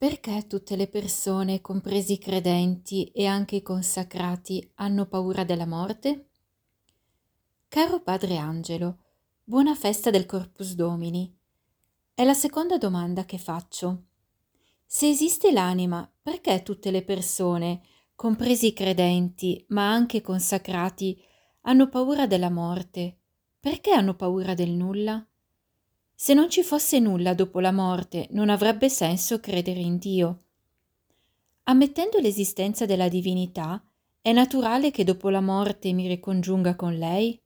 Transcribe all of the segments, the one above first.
Perché tutte le persone, compresi i credenti e anche i consacrati, hanno paura della morte? Caro Padre Angelo, buona festa del Corpus Domini. È la seconda domanda che faccio. Se esiste l'anima, perché tutte le persone, compresi i credenti, ma anche i consacrati, hanno paura della morte? Perché hanno paura del nulla? Se non ci fosse nulla dopo la morte, non avrebbe senso credere in Dio. Ammettendo l'esistenza della divinità, è naturale che dopo la morte mi ricongiunga con lei?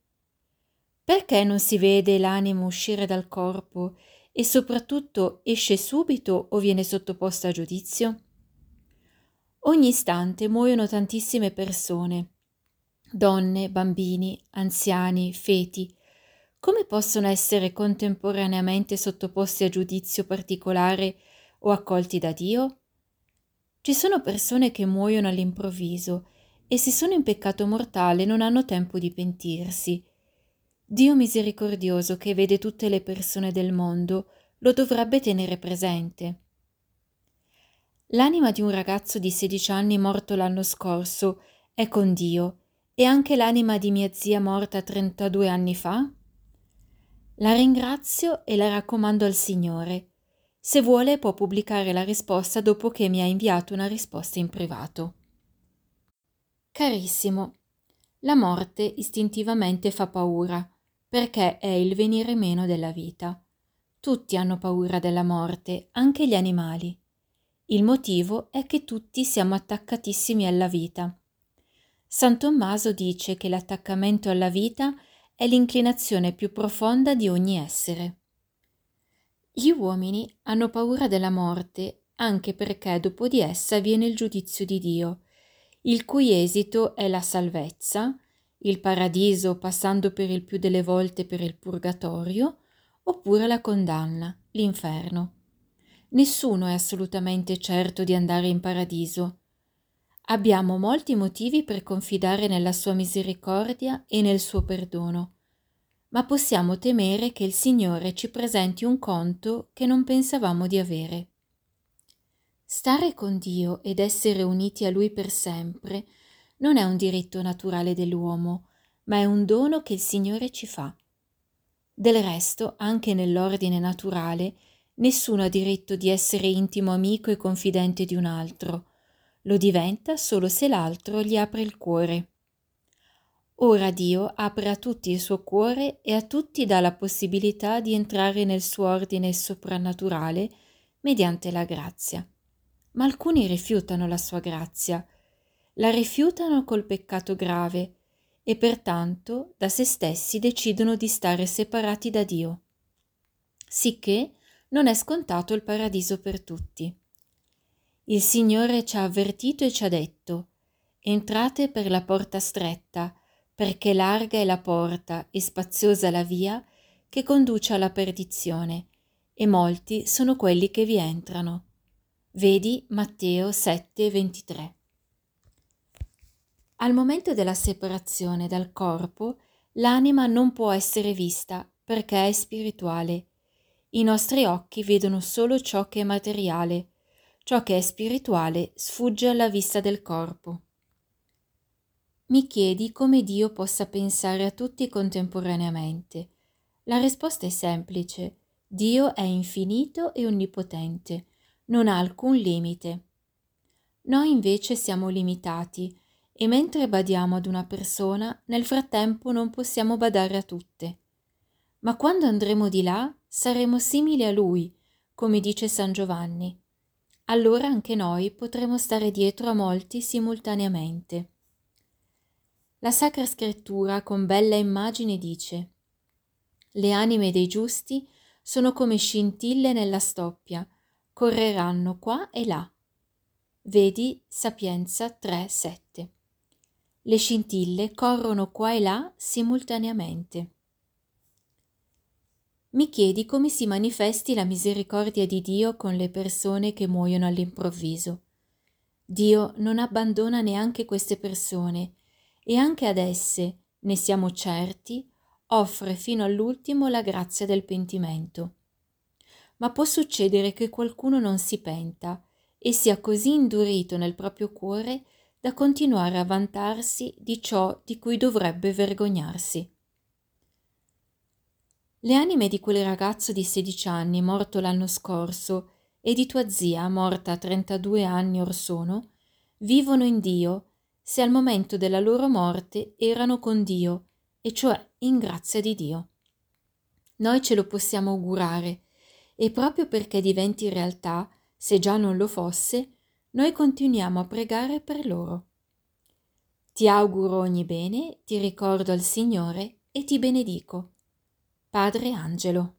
Perché non si vede l'anima uscire dal corpo e soprattutto esce subito o viene sottoposta a giudizio? Ogni istante muoiono tantissime persone, donne, bambini, anziani, feti, come possono essere contemporaneamente sottoposti a giudizio particolare o accolti da Dio? Ci sono persone che muoiono all'improvviso e se sono in peccato mortale non hanno tempo di pentirsi. Dio misericordioso che vede tutte le persone del mondo lo dovrebbe tenere presente. L'anima di un ragazzo di 16 anni morto l'anno scorso è con Dio e anche l'anima di mia zia morta 32 anni fa? La ringrazio e la raccomando al Signore. Se vuole può pubblicare la risposta dopo che mi ha inviato una risposta in privato. Carissimo, la morte istintivamente fa paura, perché è il venire meno della vita. Tutti hanno paura della morte, anche gli animali. Il motivo è che tutti siamo attaccatissimi alla vita. San Tommaso dice che l'attaccamento alla vita è è l'inclinazione più profonda di ogni essere. Gli uomini hanno paura della morte anche perché dopo di essa viene il giudizio di Dio, il cui esito è la salvezza, il paradiso passando per il più delle volte per il purgatorio, oppure la condanna, l'inferno. Nessuno è assolutamente certo di andare in paradiso. Abbiamo molti motivi per confidare nella sua misericordia e nel suo perdono, ma possiamo temere che il Signore ci presenti un conto che non pensavamo di avere. Stare con Dio ed essere uniti a Lui per sempre non è un diritto naturale dell'uomo, ma è un dono che il Signore ci fa. Del resto, anche nell'ordine naturale, nessuno ha diritto di essere intimo amico e confidente di un altro, lo diventa solo se l'altro gli apre il cuore. Ora Dio apre a tutti il suo cuore e a tutti dà la possibilità di entrare nel suo ordine soprannaturale mediante la grazia. Ma alcuni rifiutano la sua grazia, la rifiutano col peccato grave e pertanto da se stessi decidono di stare separati da Dio. Sicché non è scontato il paradiso per tutti. Il Signore ci ha avvertito e ci ha detto, entrate per la porta stretta, perché larga è la porta e spaziosa la via che conduce alla perdizione, e molti sono quelli che vi entrano. Vedi Matteo 7, 23. Al momento della separazione dal corpo, l'anima non può essere vista perché è spirituale. I nostri occhi vedono solo ciò che è materiale, ciò che è spirituale sfugge alla vista del corpo. Mi chiedi come Dio possa pensare a tutti contemporaneamente. La risposta è semplice. Dio è infinito e onnipotente, non ha alcun limite. Noi invece siamo limitati e mentre badiamo ad una persona, nel frattempo non possiamo badare a tutte. Ma quando andremo di là, saremo simili a Lui, come dice San Giovanni allora anche noi potremo stare dietro a molti simultaneamente. La Sacra Scrittura con bella immagine dice Le anime dei giusti sono come scintille nella stoppia, correranno qua e là. Vedi Sapienza 3:7. Le scintille corrono qua e là simultaneamente mi chiedi come si manifesti la misericordia di Dio con le persone che muoiono all'improvviso. Dio non abbandona neanche queste persone e anche ad esse, ne siamo certi, offre fino all'ultimo la grazia del pentimento. Ma può succedere che qualcuno non si penta e sia così indurito nel proprio cuore da continuare a vantarsi di ciò di cui dovrebbe vergognarsi. Le anime di quel ragazzo di 16 anni morto l'anno scorso e di tua zia morta 32 anni or sono, vivono in Dio se al momento della loro morte erano con Dio, e cioè in grazia di Dio. Noi ce lo possiamo augurare, e proprio perché diventi realtà, se già non lo fosse, noi continuiamo a pregare per loro. Ti auguro ogni bene, ti ricordo al Signore e ti benedico. Padre Angelo.